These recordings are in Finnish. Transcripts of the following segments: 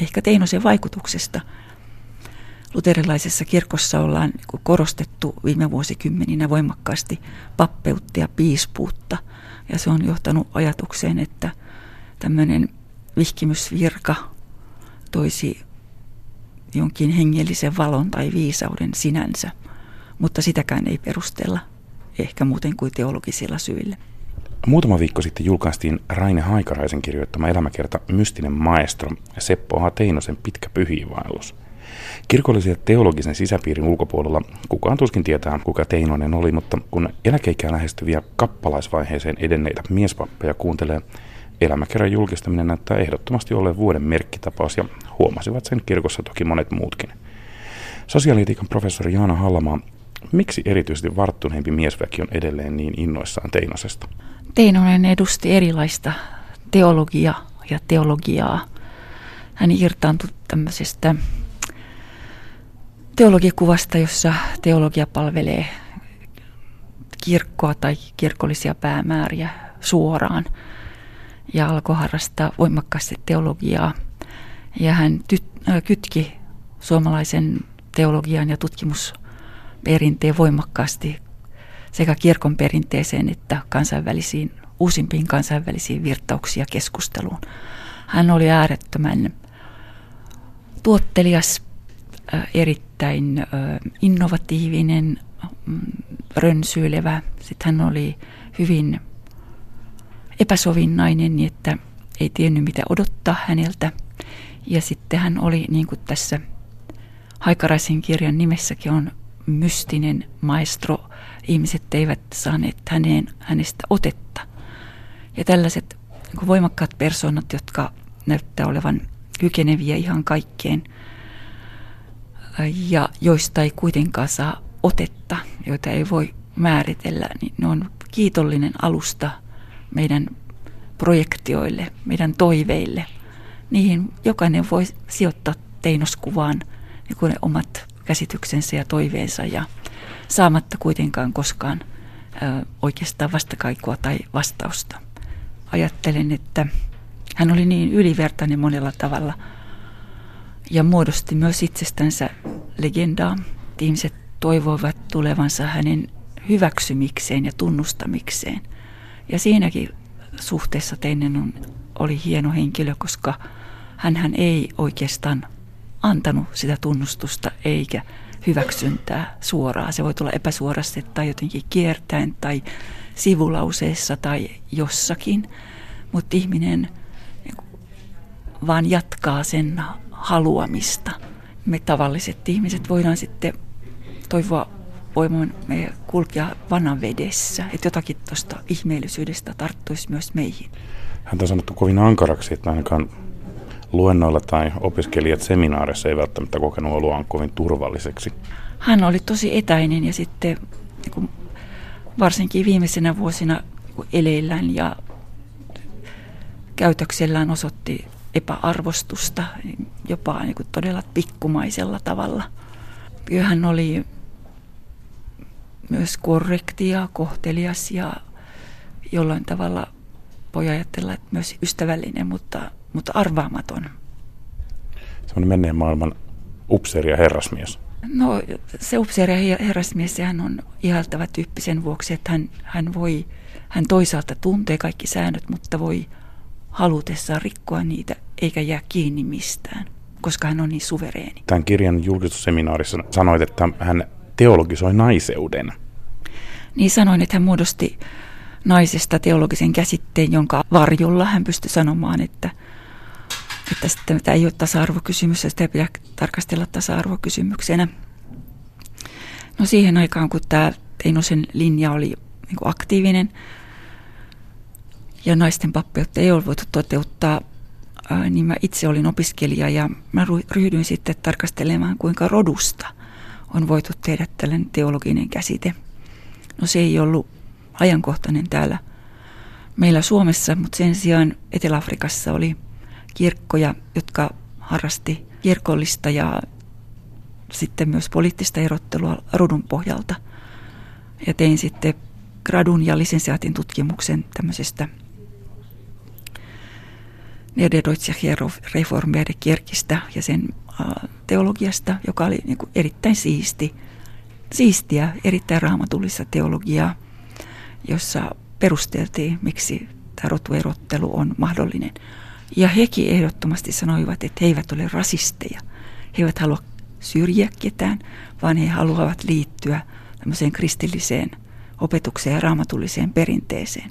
ehkä Teinosen vaikutuksesta. Luterilaisessa kirkossa ollaan niin korostettu viime vuosikymmeninä voimakkaasti pappeutta ja piispuutta. Ja se on johtanut ajatukseen, että tämmöinen vihkimysvirka toisi jonkin hengellisen valon tai viisauden sinänsä, mutta sitäkään ei perustella ehkä muuten kuin teologisilla syillä. Muutama viikko sitten julkaistiin Raine Haikaraisen kirjoittama elämäkerta Mystinen maestro Seppo H. Teinosen pitkä pyhiinvaellus. Kirkollisen teologisen sisäpiirin ulkopuolella kukaan tuskin tietää, kuka Teinonen oli, mutta kun eläkeikää lähestyviä kappalaisvaiheeseen edenneitä miespappeja kuuntelee, elämäkerran julkistaminen näyttää ehdottomasti olleen vuoden merkkitapaus ja huomasivat sen kirkossa toki monet muutkin. Sosiaalietiikan professori Jaana Hallamaa, miksi erityisesti varttuneempi miesväki on edelleen niin innoissaan Teinosesta? Teinonen edusti erilaista teologiaa ja teologiaa. Hän irtaantui tämmöisestä teologiakuvasta, jossa teologia palvelee kirkkoa tai kirkollisia päämääriä suoraan ja alkoi harrastaa voimakkaasti teologiaa. Ja hän tyt- kytki suomalaisen teologian ja tutkimusperinteen voimakkaasti sekä kirkon perinteeseen että kansainvälisiin, uusimpiin kansainvälisiin virtauksiin ja keskusteluun. Hän oli äärettömän tuottelias, erittäin innovatiivinen, mm, rönsyilevä. Sitten hän oli hyvin epäsovinnainen, niin että ei tiennyt mitä odottaa häneltä. Ja sitten hän oli, niin kuin tässä Haikaraisen kirjan nimessäkin on, mystinen maestro. Ihmiset eivät saaneet häneen, hänestä otetta. Ja tällaiset niin voimakkaat persoonat, jotka näyttää olevan kykeneviä ihan kaikkeen, ja joista ei kuitenkaan saa otetta, joita ei voi määritellä, niin ne on kiitollinen alusta meidän projektioille, meidän toiveille. Niihin jokainen voi sijoittaa teinoskuvaan niin ne omat käsityksensä ja toiveensa ja saamatta kuitenkaan koskaan oikeastaan vastakaikua tai vastausta. Ajattelen, että hän oli niin ylivertainen monella tavalla ja muodosti myös itsestänsä legendaa. Ihmiset toivoivat tulevansa hänen hyväksymikseen ja tunnustamikseen. Ja siinäkin suhteessa Teinen on, oli hieno henkilö, koska hän ei oikeastaan antanut sitä tunnustusta eikä hyväksyntää suoraan. Se voi tulla epäsuorasti tai jotenkin kiertäen tai sivulauseessa tai jossakin, mutta ihminen vaan jatkaa sen haluamista. Me tavalliset ihmiset voidaan sitten toivoa voimamme kulkea vannan vedessä, että jotakin tuosta ihmeellisyydestä tarttuisi myös meihin. Hän on sanottu kovin ankaraksi, että ainakaan luennoilla tai opiskelijat seminaarissa ei välttämättä kokenut oloaan kovin turvalliseksi. Hän oli tosi etäinen ja sitten niin varsinkin viimeisenä vuosina niin eleillään ja käytöksellään osoitti epäarvostusta, jopa niin kuin todella pikkumaisella tavalla. Hän oli myös korrekti ja kohtelias ja jollain tavalla voi ajatella, että myös ystävällinen, mutta mutta arvaamaton. Semmoinen menneen maailman upseeri ja herrasmies. No se upseeri ja herrasmies, sehän on ihaltava tyyppi sen vuoksi, että hän, hän voi, hän toisaalta tuntee kaikki säännöt, mutta voi halutessaan rikkoa niitä eikä jää kiinni mistään, koska hän on niin suvereeni. Tämän kirjan julkistusseminaarissa sanoit, että hän teologisoi naiseuden. Niin sanoin, että hän muodosti naisesta teologisen käsitteen, jonka varjolla hän pystyi sanomaan, että – että sitten tämä ei ole tasa-arvokysymys ja sitä ei pidä tarkastella tasa-arvokysymyksenä. No siihen aikaan, kun tämä Teinosen linja oli niin aktiivinen ja naisten pappeutta ei ole voitu toteuttaa, niin mä itse olin opiskelija ja mä ryhdyin sitten tarkastelemaan, kuinka rodusta on voitu tehdä tällainen teologinen käsite. No se ei ollut ajankohtainen täällä meillä Suomessa, mutta sen sijaan Etelä-Afrikassa oli – kirkkoja, jotka harrasti kirkollista ja sitten myös poliittista erottelua rodun pohjalta. Ja tein sitten gradun ja lisensiaatin tutkimuksen tämmöisestä Nederdeutschia Reformerde kirkistä ja sen teologiasta, joka oli niin kuin erittäin siisti, siistiä, erittäin raamatullista teologiaa, jossa perusteltiin, miksi tämä rotuerottelu on mahdollinen. Ja hekin ehdottomasti sanoivat, että he eivät ole rasisteja. He eivät halua syrjiä ketään, vaan he haluavat liittyä tämmöiseen kristilliseen opetukseen ja raamatulliseen perinteeseen.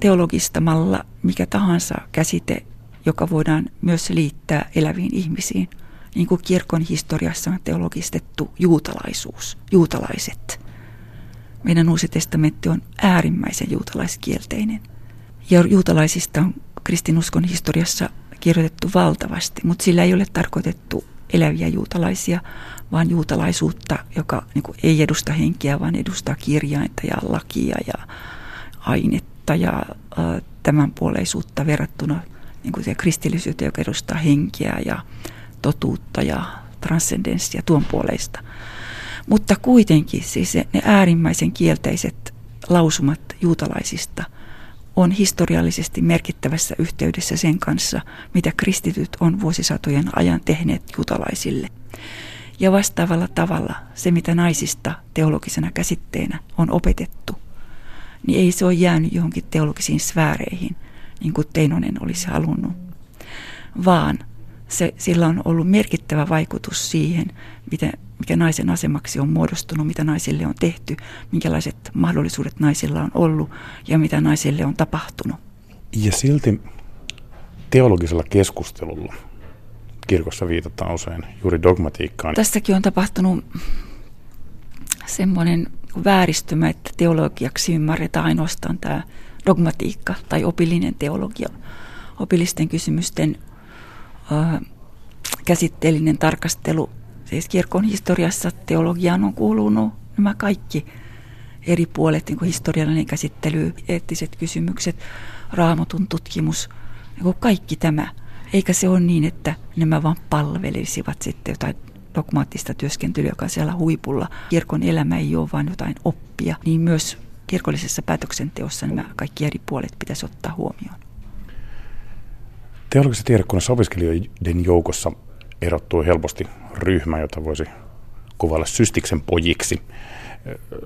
Teologistamalla mikä tahansa käsite, joka voidaan myös liittää eläviin ihmisiin, niin kuin kirkon historiassa on teologistettu juutalaisuus, juutalaiset. Meidän uusi testamentti on äärimmäisen juutalaiskielteinen. Ja juutalaisista on kristinuskon historiassa kirjoitettu valtavasti, mutta sillä ei ole tarkoitettu eläviä juutalaisia, vaan juutalaisuutta, joka niin kuin, ei edusta henkeä, vaan edustaa kirjainta ja lakia ja ainetta ja äh, tämänpuoleisuutta verrattuna niin kuin kristillisyyteen, joka edustaa henkeä ja totuutta ja transcendenssia tuon puoleista. Mutta kuitenkin siis ne äärimmäisen kielteiset lausumat juutalaisista on historiallisesti merkittävässä yhteydessä sen kanssa, mitä kristityt on vuosisatojen ajan tehneet juutalaisille. Ja vastaavalla tavalla se, mitä naisista teologisena käsitteenä on opetettu, niin ei se ole jäänyt johonkin teologisiin sfääreihin, niin kuin Teinonen olisi halunnut, vaan se, sillä on ollut merkittävä vaikutus siihen, miten, mikä naisen asemaksi on muodostunut, mitä naisille on tehty, minkälaiset mahdollisuudet naisilla on ollut ja mitä naisille on tapahtunut. Ja silti teologisella keskustelulla kirkossa viitataan usein juuri dogmatiikkaan. Tästäkin on tapahtunut semmoinen vääristymä, että teologiaksi ymmärretään ainoastaan tämä dogmatiikka tai opillinen teologia, opillisten kysymysten käsitteellinen tarkastelu. Siis kirkon historiassa teologiaan on kuulunut nämä kaikki eri puolet, niin kuin historiallinen käsittely, eettiset kysymykset, raamatun tutkimus, niin kuin kaikki tämä. Eikä se ole niin, että nämä vain palvelisivat sitten jotain dogmaattista työskentelyä, joka on siellä huipulla. Kirkon elämä ei ole vain jotain oppia, niin myös kirkollisessa päätöksenteossa nämä kaikki eri puolet pitäisi ottaa huomioon. Teologisessa tiedekunnassa opiskelijoiden joukossa erottuu helposti ryhmä, jota voisi kuvailla systiksen pojiksi.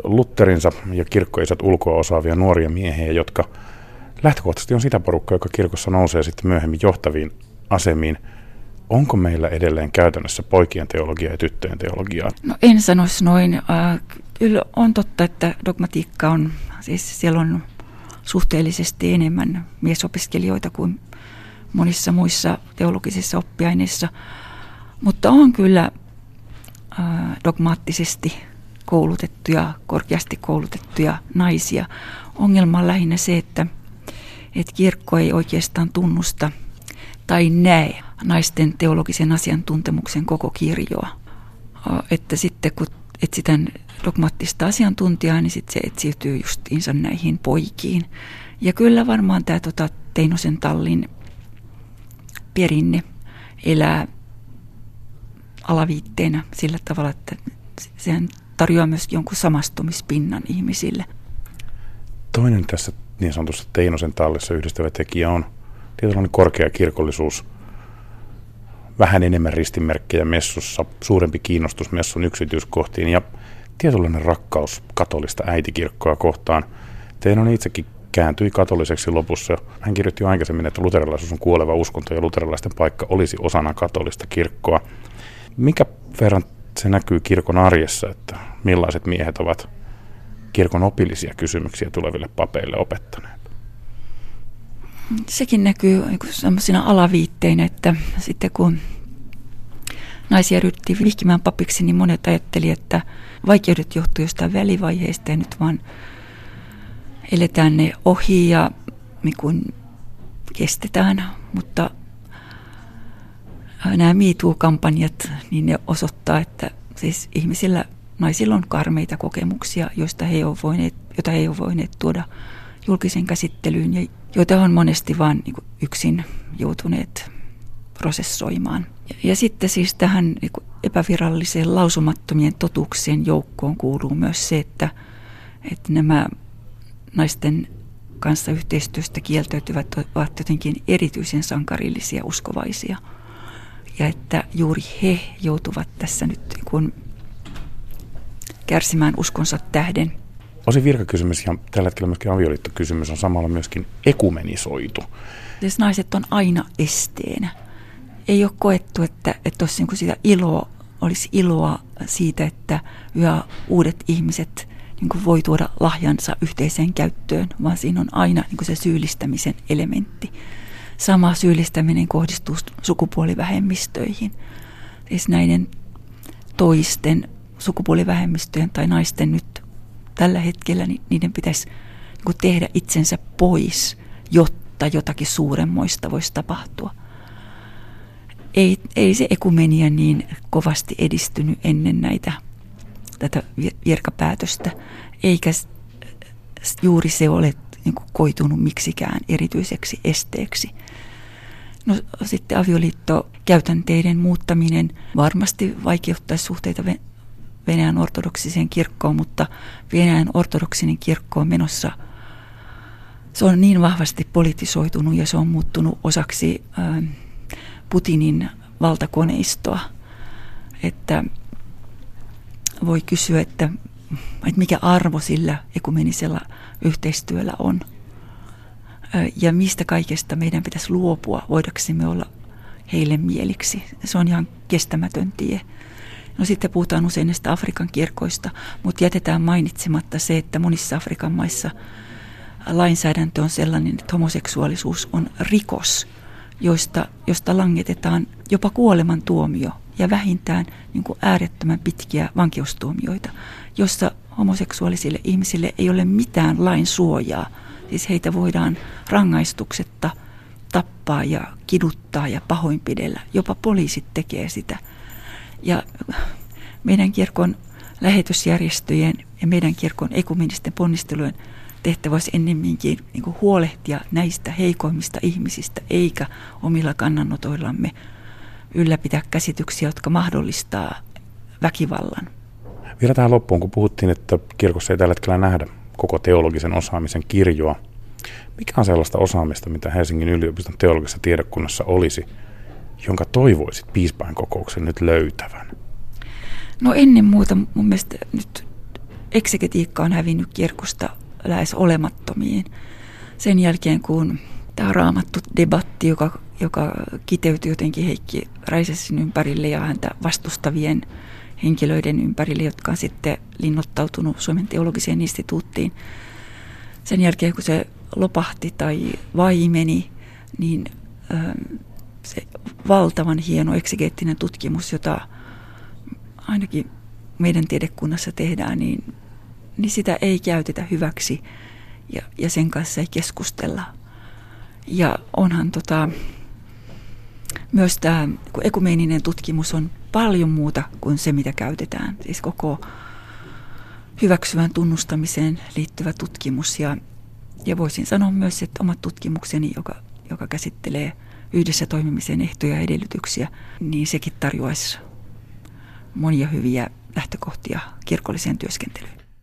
Lutterinsa ja kirkkoisat ulkoa osaavia nuoria miehiä, jotka lähtökohtaisesti on sitä porukkaa, joka kirkossa nousee sitten myöhemmin johtaviin asemiin. Onko meillä edelleen käytännössä poikien teologiaa ja tyttöjen teologiaa? No en sanoisi noin. Äh, kyllä on totta, että dogmatiikka on, siis siellä on suhteellisesti enemmän miesopiskelijoita kuin monissa muissa teologisissa oppiaineissa, mutta on kyllä dogmaattisesti koulutettuja, korkeasti koulutettuja naisia. Ongelma on lähinnä se, että, että kirkko ei oikeastaan tunnusta tai näe naisten teologisen asiantuntemuksen koko kirjoa. Että sitten kun etsitään dogmaattista asiantuntijaa, niin sitten se etsiytyy justiinsa näihin poikiin. Ja kyllä varmaan tämä tota, Teinosen tallin perinne elää alaviitteenä sillä tavalla, että sehän tarjoaa myös jonkun samastumispinnan ihmisille. Toinen tässä niin sanotussa Teinosen tallissa yhdistävä tekijä on tietynlainen korkea kirkollisuus, vähän enemmän ristimerkkejä messussa, suurempi kiinnostus messun yksityiskohtiin ja tietynlainen rakkaus katolista äitikirkkoa kohtaan. Teinonen itsekin kääntyi katoliseksi lopussa. Hän kirjoitti jo aikaisemmin, että luterilaisuus on kuoleva uskonto ja luterilaisten paikka olisi osana katolista kirkkoa. Mikä verran se näkyy kirkon arjessa, että millaiset miehet ovat kirkon opillisia kysymyksiä tuleville papeille opettaneet? Sekin näkyy sellaisina alaviitteinä, että sitten kun naisia ryhdyttiin vihkimään papiksi, niin monet ajatteli, että vaikeudet johtuu jostain välivaiheesta ja nyt vaan eletään ne ohi ja niin kestetään, mutta nämä MeToo-kampanjat, niin ne osoittaa, että siis ihmisillä, naisilla on karmeita kokemuksia, joista he ovat voineet, joita he ovat voineet tuoda julkisen käsittelyyn ja joita on monesti vain niin yksin joutuneet prosessoimaan. Ja, ja sitten siis tähän niin epäviralliseen lausumattomien totuuksien joukkoon kuuluu myös se, että, että nämä naisten kanssa yhteistyöstä kieltäytyvät ovat jotenkin erityisen sankarillisia uskovaisia. Ja että juuri he joutuvat tässä nyt kun kärsimään uskonsa tähden. Osin virkakysymys ja tällä hetkellä myöskin avioliittokysymys on samalla myöskin ekumenisoitu. Siis naiset on aina esteenä. Ei ole koettu, että, että olisi niin sitä iloa, olisi iloa siitä, että yhä uudet ihmiset niin kuin voi tuoda lahjansa yhteiseen käyttöön, vaan siinä on aina niin kuin se syyllistämisen elementti. Sama syyllistäminen kohdistuu sukupuolivähemmistöihin. Siis näiden toisten sukupuolivähemmistöjen tai naisten nyt tällä hetkellä, niin niiden pitäisi niin kuin tehdä itsensä pois, jotta jotakin suuremmoista voisi tapahtua. Ei, ei se ekumenia niin kovasti edistynyt ennen näitä tätä virkapäätöstä, eikä juuri se ole niin kuin koitunut miksikään erityiseksi esteeksi. No sitten avioliittokäytänteiden muuttaminen varmasti vaikeuttaisi suhteita Venäjän ortodoksiseen kirkkoon, mutta Venäjän ortodoksinen kirkko on menossa, se on niin vahvasti politisoitunut ja se on muuttunut osaksi Putinin valtakoneistoa, että voi kysyä, että, että mikä arvo sillä ekumenisella yhteistyöllä on. Ja mistä kaikesta meidän pitäisi luopua, voidaksemme olla heille mieliksi. Se on ihan kestämätön tie. No sitten puhutaan usein näistä Afrikan kirkoista, mutta jätetään mainitsematta se, että monissa Afrikan maissa lainsäädäntö on sellainen, että homoseksuaalisuus on rikos, joista, josta langetetaan jopa kuolemantuomio ja vähintään niin kuin äärettömän pitkiä vankeustuomioita, jossa homoseksuaalisille ihmisille ei ole mitään lain suojaa. Siis heitä voidaan rangaistuksetta tappaa ja kiduttaa ja pahoinpidellä. Jopa poliisit tekee sitä. Ja meidän kirkon lähetysjärjestöjen ja meidän kirkon ekumenisten ponnistelujen tehtävä olisi ennemminkin niin huolehtia näistä heikoimmista ihmisistä, eikä omilla kannanotoillamme ylläpitää käsityksiä, jotka mahdollistaa väkivallan. Vielä tähän loppuun, kun puhuttiin, että kirkossa ei tällä hetkellä nähdä koko teologisen osaamisen kirjoa. Mikä on sellaista osaamista, mitä Helsingin yliopiston teologisessa tiedekunnassa olisi, jonka toivoisit piispain kokouksen nyt löytävän? No ennen muuta mun mielestä nyt eksegetiikka on hävinnyt kirkosta lähes olemattomiin. Sen jälkeen kun tämä raamattu debatti, joka, joka kiteytyi jotenkin Heikki Räisessin ympärille ja häntä vastustavien henkilöiden ympärille, jotka on sitten linnoittautunut Suomen teologiseen instituuttiin. Sen jälkeen kun se lopahti tai vaimeni, niin se valtavan hieno eksegeettinen tutkimus, jota ainakin meidän tiedekunnassa tehdään, niin, niin sitä ei käytetä hyväksi ja, ja sen kanssa ei keskustella. Ja onhan tota, myös tämä ekumeeninen tutkimus on paljon muuta kuin se, mitä käytetään. Siis koko hyväksyvän tunnustamiseen liittyvä tutkimus. Ja, ja voisin sanoa myös, että omat tutkimukseni, joka, joka käsittelee yhdessä toimimisen ehtoja ja edellytyksiä, niin sekin tarjoaisi monia hyviä lähtökohtia kirkolliseen työskentelyyn.